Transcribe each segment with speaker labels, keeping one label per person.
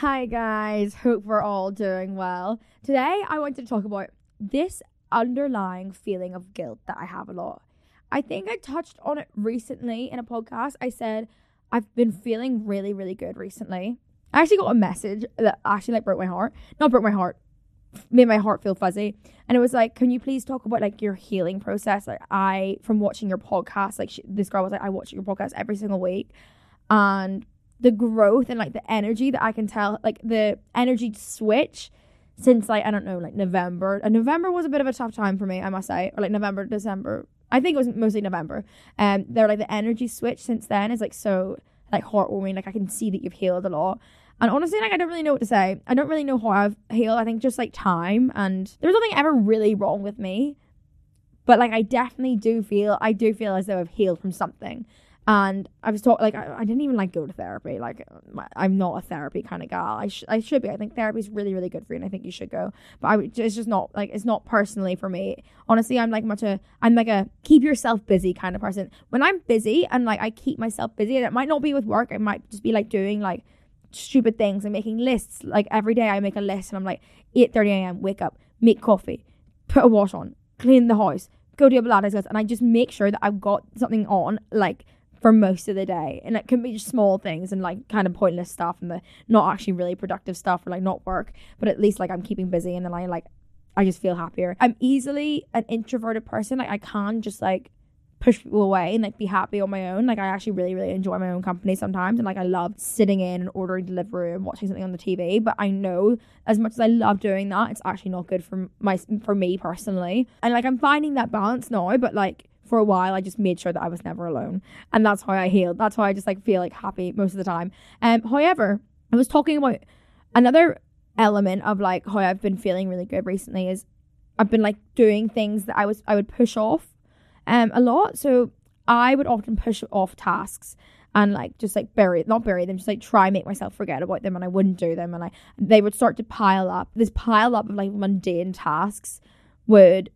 Speaker 1: Hi, guys. Hope we're all doing well. Today, I wanted to talk about this underlying feeling of guilt that I have a lot. I think I touched on it recently in a podcast. I said I've been feeling really, really good recently. I actually got a message that actually like broke my heart. Not broke my heart, made my heart feel fuzzy. And it was like, can you please talk about like your healing process? Like I, from watching your podcast, like she, this girl was like, I watch your podcast every single week, and the growth and like the energy that I can tell, like the energy switch since like I don't know, like November. And November was a bit of a tough time for me, I must say, or like November, December. I think it was mostly November. Um, they're like the energy switch since then is like so like heartwarming. Like I can see that you've healed a lot. And honestly, like I don't really know what to say. I don't really know how I've healed. I think just like time and there's nothing ever really wrong with me. But like I definitely do feel I do feel as though I've healed from something. And I was talking like I, I didn't even like go to therapy. Like I'm not a therapy kind of gal. I sh- I should be. I think therapy is really really good for you, and I think you should go. But I it's just not like it's not personally for me. Honestly, I'm like much a I'm like a keep yourself busy kind of person. When I'm busy and like I keep myself busy, and it might not be with work. It might just be like doing like stupid things and making lists. Like every day I make a list, and I'm like 8:30 a.m. Wake up, make coffee, put a wash on, clean the house, go do a Pilates class, and I just make sure that I've got something on like for most of the day. And it can be just small things and like kind of pointless stuff and the not actually really productive stuff or like not work, but at least like I'm keeping busy and then I like I just feel happier. I'm easily an introverted person. Like I can just like push people away and like be happy on my own. Like I actually really, really enjoy my own company sometimes and like I love sitting in and ordering delivery and watching something on the TV. But I know as much as I love doing that, it's actually not good for my for me personally. And like I'm finding that balance now, but like for a while I just made sure that I was never alone. And that's how I healed. That's how I just like feel like happy most of the time. Um however, I was talking about another element of like how I've been feeling really good recently is I've been like doing things that I was I would push off um a lot. So I would often push off tasks and like just like bury not bury them, just like try make myself forget about them and I wouldn't do them and I they would start to pile up. This pile up of like mundane tasks would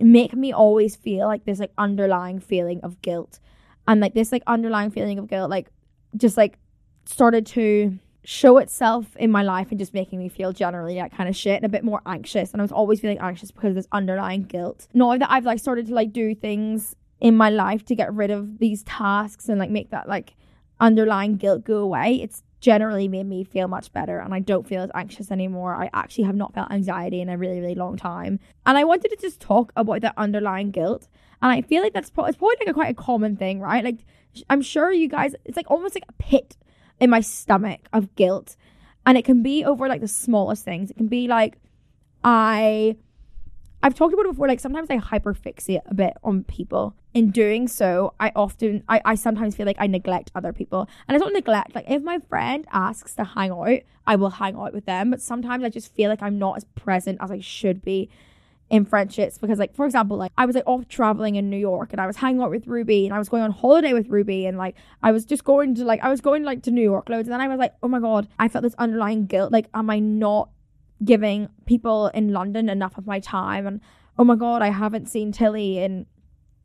Speaker 1: make me always feel like this like underlying feeling of guilt. And like this like underlying feeling of guilt like just like started to show itself in my life and just making me feel generally that kind of shit and a bit more anxious. And I was always feeling anxious because of this underlying guilt. Now that I've like started to like do things in my life to get rid of these tasks and like make that like underlying guilt go away. It's generally made me feel much better and I don't feel as anxious anymore. I actually have not felt anxiety in a really, really long time. And I wanted to just talk about the underlying guilt. And I feel like that's pro- it's probably like a quite a common thing, right? Like I'm sure you guys it's like almost like a pit in my stomach of guilt. And it can be over like the smallest things. It can be like I I've talked about it before, like sometimes I hyperfixate a bit on people. In doing so, I often, I, I sometimes feel like I neglect other people. And I don't neglect, like if my friend asks to hang out, I will hang out with them. But sometimes I just feel like I'm not as present as I should be in friendships because like for example like I was like off traveling in New York and I was hanging out with Ruby and I was going on holiday with Ruby and like I was just going to like I was going like to New York loads and then I was like oh my god I felt this underlying guilt like am I not giving people in London enough of my time and oh my god, I haven't seen Tilly in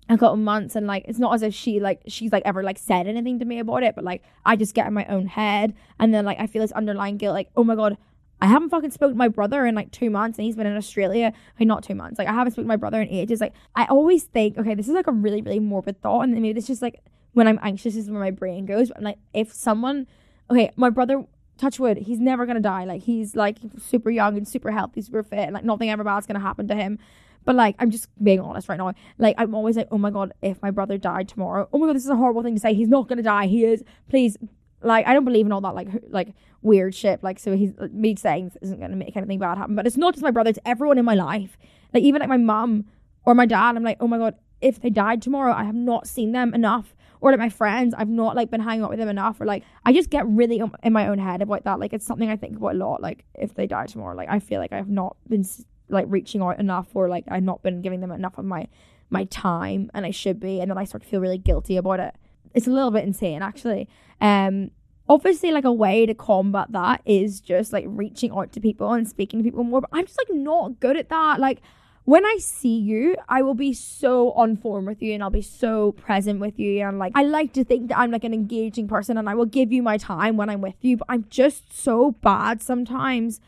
Speaker 1: a couple months and like it's not as if she like she's like ever like said anything to me about it, but like I just get in my own head and then like I feel this underlying guilt like, oh my god, I haven't fucking spoken to my brother in like two months and he's been in Australia. Like not two months. Like I haven't spoken to my brother in ages. Like I always think, okay, this is like a really, really morbid thought and maybe this just like when I'm anxious is where my brain goes. But like if someone okay, my brother touch wood, he's never gonna die. Like he's like super young and super healthy, super fit, and like nothing ever bad's gonna happen to him. But like I'm just being honest right now. Like I'm always like, oh my god, if my brother died tomorrow, oh my god, this is a horrible thing to say. He's not gonna die. He is. Please, like I don't believe in all that like like weird shit. Like so he's me saying this isn't gonna make anything bad happen. But it's not just my brother. It's everyone in my life. Like even like my mom or my dad. I'm like, oh my god, if they died tomorrow, I have not seen them enough or like my friends, I've not like been hanging out with them enough, or like I just get really in my own head about that. Like it's something I think about a lot. Like if they die tomorrow, like I feel like I have not been like reaching out enough, or like I've not been giving them enough of my my time, and I should be, and then I start to feel really guilty about it. It's a little bit insane, actually. Um, obviously like a way to combat that is just like reaching out to people and speaking to people more but i'm just like not good at that like when I see you, I will be so on form with you and I'll be so present with you. And like, I like to think that I'm like an engaging person and I will give you my time when I'm with you, but I'm just so bad sometimes.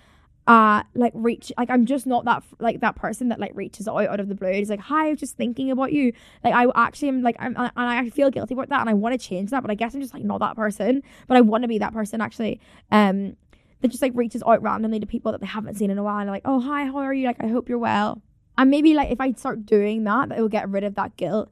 Speaker 1: Uh, like reach, like I'm just not that like that person that like reaches out out of the blue. It's like, hi, I'm just thinking about you. Like I actually am like, I'm, and I feel guilty about that, and I want to change that, but I guess I'm just like not that person. But I want to be that person actually. Um, that just like reaches out randomly to people that they haven't seen in a while. And like, oh hi, how are you? Like I hope you're well. And maybe like if I start doing that, it will get rid of that guilt.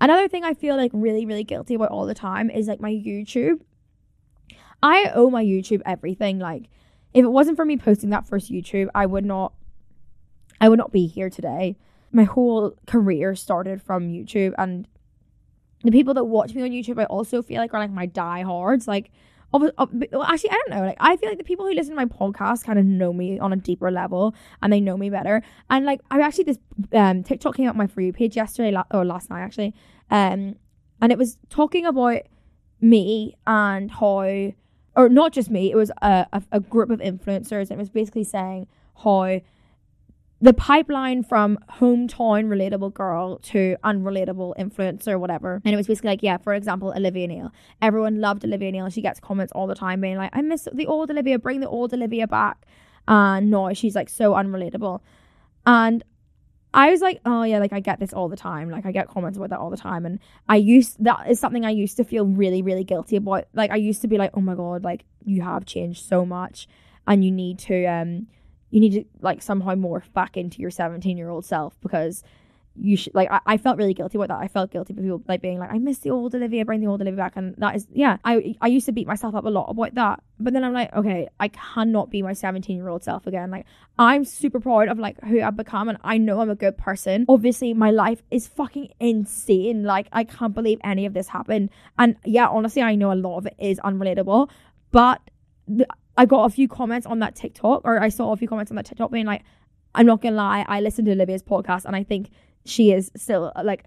Speaker 1: Another thing I feel like really, really guilty about all the time is like my YouTube. I owe my YouTube everything. Like, if it wasn't for me posting that first YouTube, I would not I would not be here today. My whole career started from YouTube and the people that watch me on YouTube I also feel like are like my diehards. Like actually, I don't know. Like, I feel like the people who listen to my podcast kind of know me on a deeper level, and they know me better. And like, I actually this um TikTok came up my you page yesterday or last night actually, um, and it was talking about me and how or not just me, it was a, a, a group of influencers. And it was basically saying how the pipeline from hometown relatable girl to unrelatable influencer, whatever. And it was basically like, yeah, for example, Olivia Neill. Everyone loved Olivia Neill. She gets comments all the time being like, I miss the old Olivia, bring the old Olivia back. And no, she's like so unrelatable. And I was like, oh yeah, like I get this all the time. Like I get comments about that all the time. And I used that is something I used to feel really, really guilty about. Like I used to be like, oh my God, like you have changed so much and you need to um you need to like somehow morph back into your 17 year old self because you should like I, I felt really guilty about that. I felt guilty for people like being like, I miss the old Olivia, bring the old Olivia back. And that is yeah, I I used to beat myself up a lot about that. But then I'm like, okay, I cannot be my 17 year old self again. Like I'm super proud of like who I've become and I know I'm a good person. Obviously my life is fucking insane. Like I can't believe any of this happened. And yeah, honestly, I know a lot of it is unrelatable. But I got a few comments on that TikTok, or I saw a few comments on that TikTok being like, I'm not gonna lie, I listened to Olivia's podcast and I think she is still like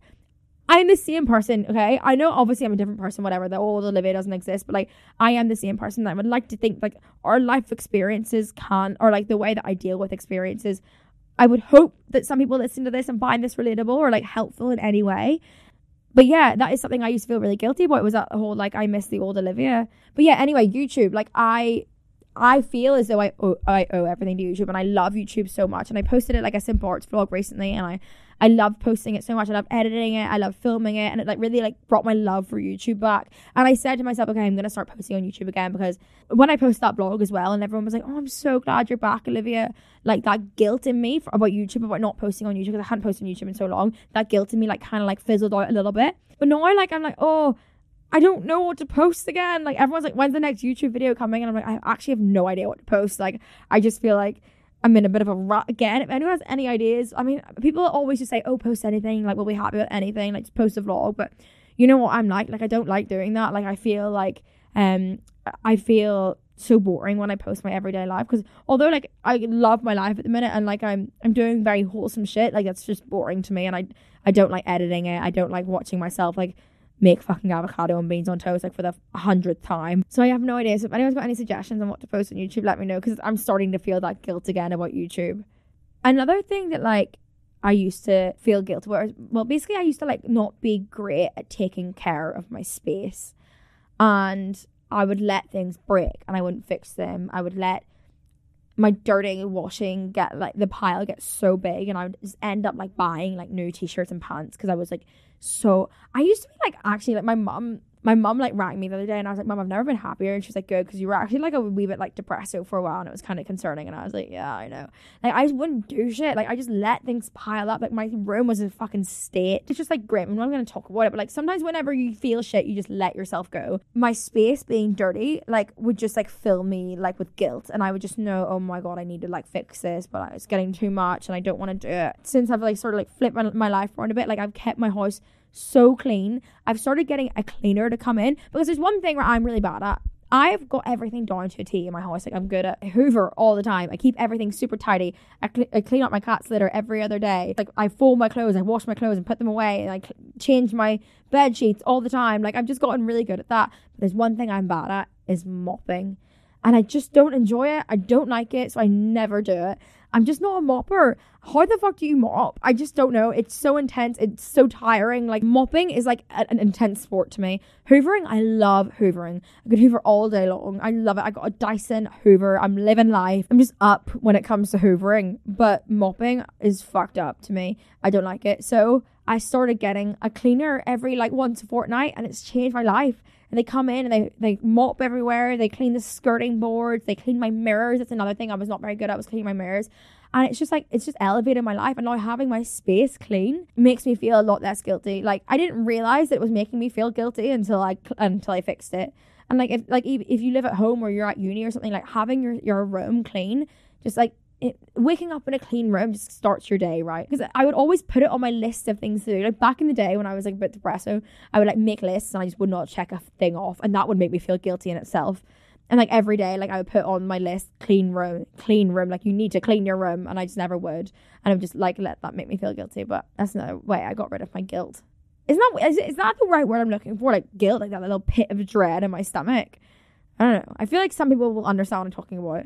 Speaker 1: I'm the same person, okay? I know obviously I'm a different person, whatever, that old Olivia doesn't exist, but like I am the same person. That I would like to think like our life experiences can or like the way that I deal with experiences. I would hope that some people listen to this and find this relatable or like helpful in any way. But yeah, that is something I used to feel really guilty about was that whole like I miss the old Olivia. But yeah, anyway, YouTube, like I I feel as though I owe, I owe everything to YouTube and I love YouTube so much. And I posted it like a simple arts vlog recently and I I love posting it so much. I love editing it. I love filming it. And it like really like brought my love for YouTube back. And I said to myself, okay, I'm gonna start posting on YouTube again because when I posted that blog as well and everyone was like, Oh, I'm so glad you're back, Olivia. Like that guilt in me for, about YouTube, about not posting on YouTube because I hadn't posted on YouTube in so long. That guilt in me like kinda like fizzled out a little bit. But now like I'm like, oh I don't know what to post again. Like everyone's like, when's the next YouTube video coming? And I'm like, I actually have no idea what to post. Like I just feel like I'm in a bit of a rut again. If anyone has any ideas, I mean, people always just say, "Oh, post anything." Like we'll be happy with anything. Like just post a vlog. But you know what I'm like? Like I don't like doing that. Like I feel like um I feel so boring when I post my everyday life because although like I love my life at the minute and like I'm I'm doing very wholesome shit like that's just boring to me and I I don't like editing it I don't like watching myself like make fucking avocado and beans on toast like for the hundredth time. So I have no idea. So if anyone's got any suggestions on what to post on YouTube, let me know because I'm starting to feel that guilt again about YouTube. Another thing that like I used to feel guilty. Whereas, well, basically, I used to like not be great at taking care of my space, and I would let things break and I wouldn't fix them. I would let my dirty washing get like the pile get so big, and I would just end up like buying like new t-shirts and pants because I was like so. I used to be like actually like my mom my mum like rang me the other day and I was like, Mum, I've never been happier. And she's like, Good, because you were actually like a wee bit like depressed for a while and it was kind of concerning. And I was like, Yeah, I know. Like, I just wouldn't do shit. Like, I just let things pile up. Like, my room was in a fucking state. It's just like grim. I'm not going to talk about it, but like sometimes whenever you feel shit, you just let yourself go. My space being dirty, like, would just like fill me like with guilt. And I would just know, Oh my God, I need to like fix this, but it's getting too much and I don't want to do it. Since I've like sort of like flipped my, my life around a bit, like, I've kept my house so clean. I've started getting a cleaner to come in because there's one thing where I'm really bad at. I've got everything down to a T in my house. Like I'm good at Hoover all the time. I keep everything super tidy. I, cl- I clean up my cat's litter every other day. Like I fold my clothes, I wash my clothes and put them away. And I cl- change my bed sheets all the time. Like I've just gotten really good at that. But there's one thing I'm bad at is mopping, and I just don't enjoy it. I don't like it, so I never do it. I'm just not a mopper. How the fuck do you mop? I just don't know. It's so intense. It's so tiring. Like mopping is like a, an intense sport to me. Hoovering, I love hoovering. I could hoover all day long. I love it. I got a Dyson Hoover. I'm living life. I'm just up when it comes to hoovering. But mopping is fucked up to me. I don't like it. So I started getting a cleaner every like once a fortnight and it's changed my life. And they come in and they, they mop everywhere. They clean the skirting boards. They clean my mirrors. That's another thing I was not very good at was cleaning my mirrors. And it's just like it's just elevated my life. And now having my space clean makes me feel a lot less guilty. Like I didn't realize that it was making me feel guilty until I until I fixed it. And like if like if, if you live at home or you're at uni or something, like having your, your room clean just like it, waking up in a clean room just starts your day right? Because i would always put it on my list of things to do. Like back in the day when i was like a bit depressed so i would like make lists and i just would not check a thing off and that would make me feel guilty in itself. And like every day like i would put on my list clean room clean room like you need to clean your room and i just never would. And i'm just like let that make me feel guilty but that's no way i got rid of my guilt. Isn't that is, is that the right word i'm looking for? Like guilt like that little pit of dread in my stomach? I don't know. I feel like some people will understand what i'm talking about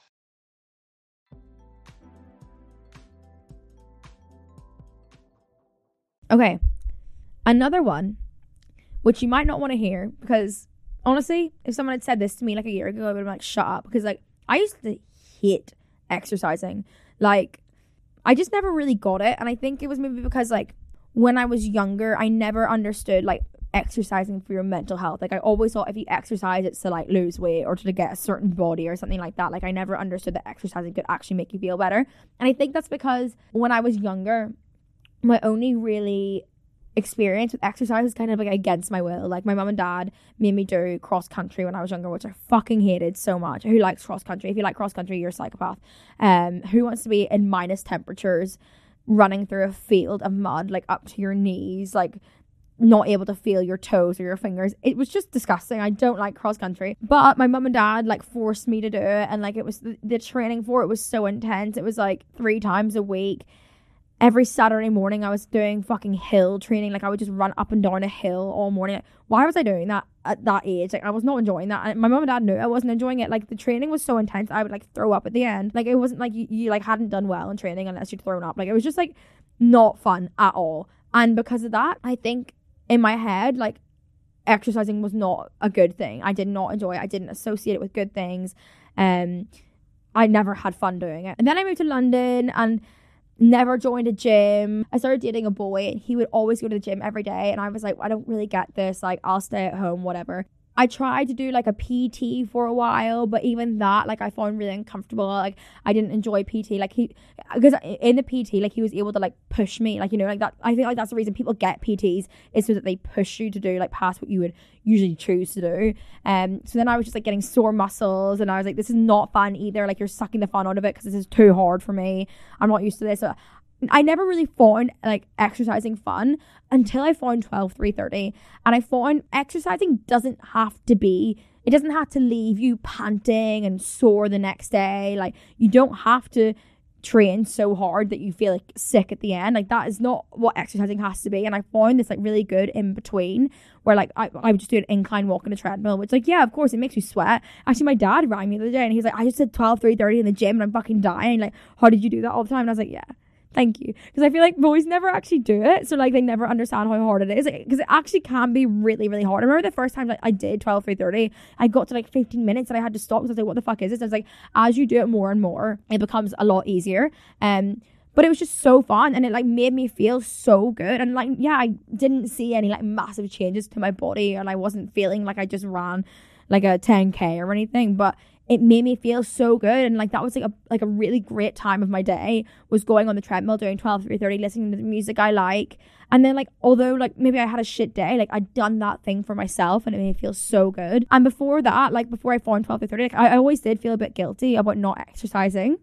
Speaker 1: Okay. Another one, which you might not want to hear because honestly, if someone had said this to me like a year ago, I would have been like, shut up. Because like I used to hate exercising. Like I just never really got it. And I think it was maybe because like when I was younger, I never understood like exercising for your mental health. Like I always thought if you exercise it's to like lose weight or to get a certain body or something like that. Like I never understood that exercising could actually make you feel better. And I think that's because when I was younger, my only really experience with exercise was kind of like against my will. Like my mum and dad made me do cross country when I was younger, which I fucking hated so much. Who likes cross country? If you like cross country, you're a psychopath. Um, who wants to be in minus temperatures, running through a field of mud, like up to your knees, like not able to feel your toes or your fingers. It was just disgusting. I don't like cross country. But my mum and dad like forced me to do it and like it was the, the training for it was so intense. It was like 3 times a week every Saturday morning I was doing fucking hill training. Like I would just run up and down a hill all morning. Why was I doing that at that age? Like I was not enjoying that. And my mom and dad knew I wasn't enjoying it. Like the training was so intense, I would like throw up at the end. Like it wasn't like you, you like hadn't done well in training unless you'd thrown up. Like it was just like not fun at all. And because of that, I think in my head, like exercising was not a good thing. I did not enjoy it. I didn't associate it with good things. Um I never had fun doing it. And then I moved to London and never joined a gym. I started dating a boy and he would always go to the gym every day. And I was like, I don't really get this. Like, I'll stay at home, whatever. I tried to do like a PT for a while, but even that, like, I found really uncomfortable. Like, I didn't enjoy PT. Like, he, because in the PT, like, he was able to like push me, like, you know, like that. I think like that's the reason people get PTs is so that they push you to do like past what you would usually choose to do. Um, so then I was just like getting sore muscles, and I was like, this is not fun either. Like, you're sucking the fun out of it because this is too hard for me. I'm not used to this. So I never really found like exercising fun until I found 12 330 and I found exercising doesn't have to be it doesn't have to leave you panting and sore the next day. Like you don't have to train so hard that you feel like sick at the end. Like that is not what exercising has to be. And I found this like really good in between where like I, I would just do an incline walk on a treadmill which like yeah of course it makes you sweat. Actually my dad rang me the other day and he's like I just did 12 330 in the gym and I'm fucking dying. Like how did you do that all the time? And I was like yeah thank you. Because i feel like boys never actually do it so like they never understand how hard it is because it actually can be really really hard. I remember the first time like i did 12 330 i got to like 15 minutes and i had to stop because i was like what the fuck is this? I was like as you do it more and more it becomes a lot easier. Um but it was just so fun and it like made me feel so good and like yeah i didn't see any like massive changes to my body and i wasn't feeling like i just ran like a 10k or anything but it made me feel so good. And like that was like a like a really great time of my day was going on the treadmill doing 12 330 listening to the music i like. And then like although like maybe i had a shit day like i'd done that thing for myself and it made me feel so good. And before that like before i found 12 330 like, I, I always did feel a bit guilty about not exercising.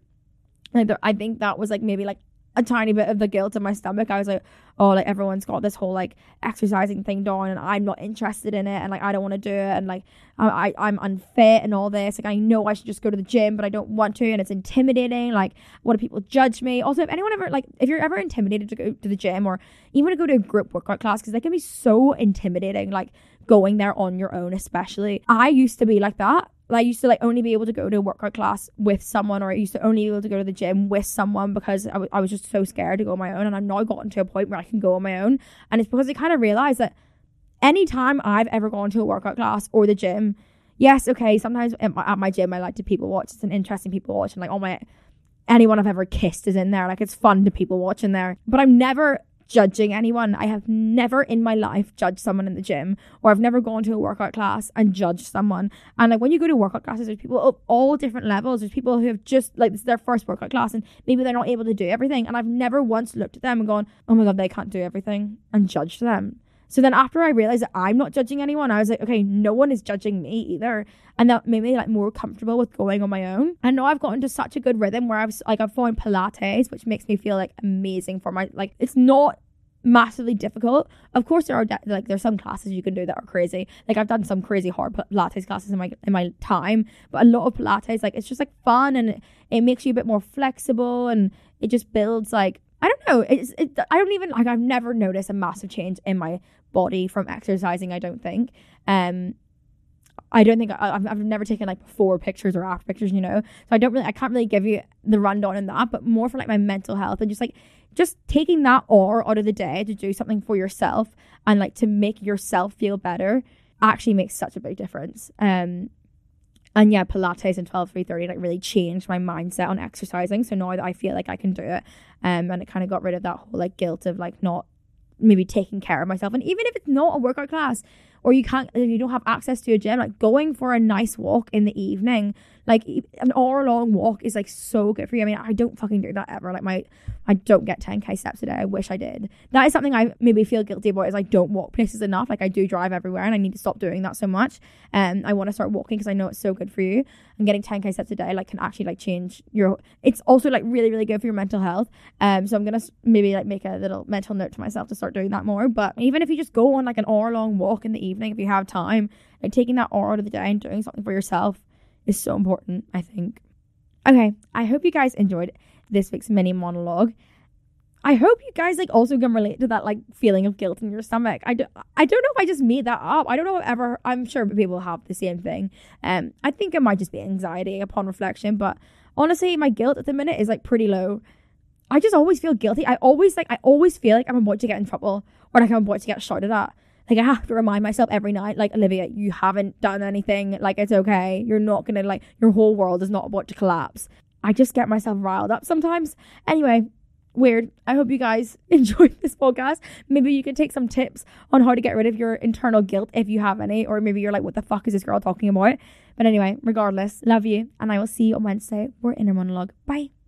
Speaker 1: Like i think that was like maybe like a tiny bit of the guilt in my stomach. I was like, oh, like everyone's got this whole like exercising thing done, and I'm not interested in it, and like I don't want to do it, and like I, I am unfit and all this. Like I know I should just go to the gym, but I don't want to, and it's intimidating. Like what do people judge me? Also, if anyone ever like if you're ever intimidated to go to the gym or even to go to a group workout class, because they can be so intimidating. Like going there on your own, especially. I used to be like that. I used to like only be able to go to a workout class with someone, or I used to only be able to go to the gym with someone because I, w- I was just so scared to go on my own. And I've now gotten to a point where I can go on my own. And it's because I kind of realized that anytime I've ever gone to a workout class or the gym, yes, okay, sometimes at my, at my gym I like to people watch. It's an interesting people watch, and like all my anyone I've ever kissed is in there. Like it's fun to people watch in there. But I'm never judging anyone. I have never in my life judged someone in the gym or I've never gone to a workout class and judged someone. And like when you go to workout classes, there's people of all different levels. There's people who have just like this is their first workout class and maybe they're not able to do everything. And I've never once looked at them and gone, oh my God, they can't do everything and judged them. So then after I realized that I'm not judging anyone, I was like, okay, no one is judging me either. And that made me like more comfortable with going on my own. And now I've gotten to such a good rhythm where I've like I've found Pilates, which makes me feel like amazing for my like it's not massively difficult. Of course, there are de- like there's some classes you can do that are crazy. Like I've done some crazy hard Pilates classes in my in my time, but a lot of Pilates like it's just like fun and it, it makes you a bit more flexible and it just builds like I don't know. It's it, I don't even like I've never noticed a massive change in my body from exercising. I don't think. Um, I don't think I, have I've never taken like before pictures or after pictures, you know. So I don't really, I can't really give you the rundown on that, but more for like my mental health and just like, just taking that hour out of the day to do something for yourself and like to make yourself feel better actually makes such a big difference. Um, and yeah, Pilates and 12 330 like really changed my mindset on exercising. So now that I feel like I can do it, um, and it kind of got rid of that whole like guilt of like not maybe taking care of myself. And even if it's not a workout class, or you can't if you don't have access to a gym like going for a nice walk in the evening like an hour long walk is like so good for you. I mean i don't fucking do that ever. Like my i don't get 10k steps a day. I wish i did. That is something i maybe feel guilty about is i don't walk places enough. Like i do drive everywhere and i need to stop doing that so much. And um, i want to start walking because i know it's so good for you. And getting 10k steps a day like can actually like change your it's also like really really good for your mental health. Um so i'm gonna maybe like make a little mental note to myself to start doing that more. But even if you just go on like an hour long walk in the evening if you have time. Like taking that hour out of the day and doing something for yourself is so important, I think. Okay, I hope you guys enjoyed this week's mini monologue. I hope you guys like also can relate to that like feeling of guilt in your stomach. I, do, I don't know if I just made that up. I don't know if ever I'm sure people have the same thing. Um I think it might just be anxiety upon reflection, but honestly my guilt at the minute is like pretty low. I just always feel guilty. I always like I always feel like I'm about to get in trouble or like I'm about to get shouted at. Like I have to remind myself every night, like Olivia, you haven't done anything. Like it's okay. You're not gonna like your whole world is not about to collapse. I just get myself riled up sometimes. Anyway, weird. I hope you guys enjoyed this podcast. Maybe you can take some tips on how to get rid of your internal guilt if you have any, or maybe you're like, what the fuck is this girl talking about? But anyway, regardless, love you, and I will see you on Wednesday for Inner Monologue. Bye.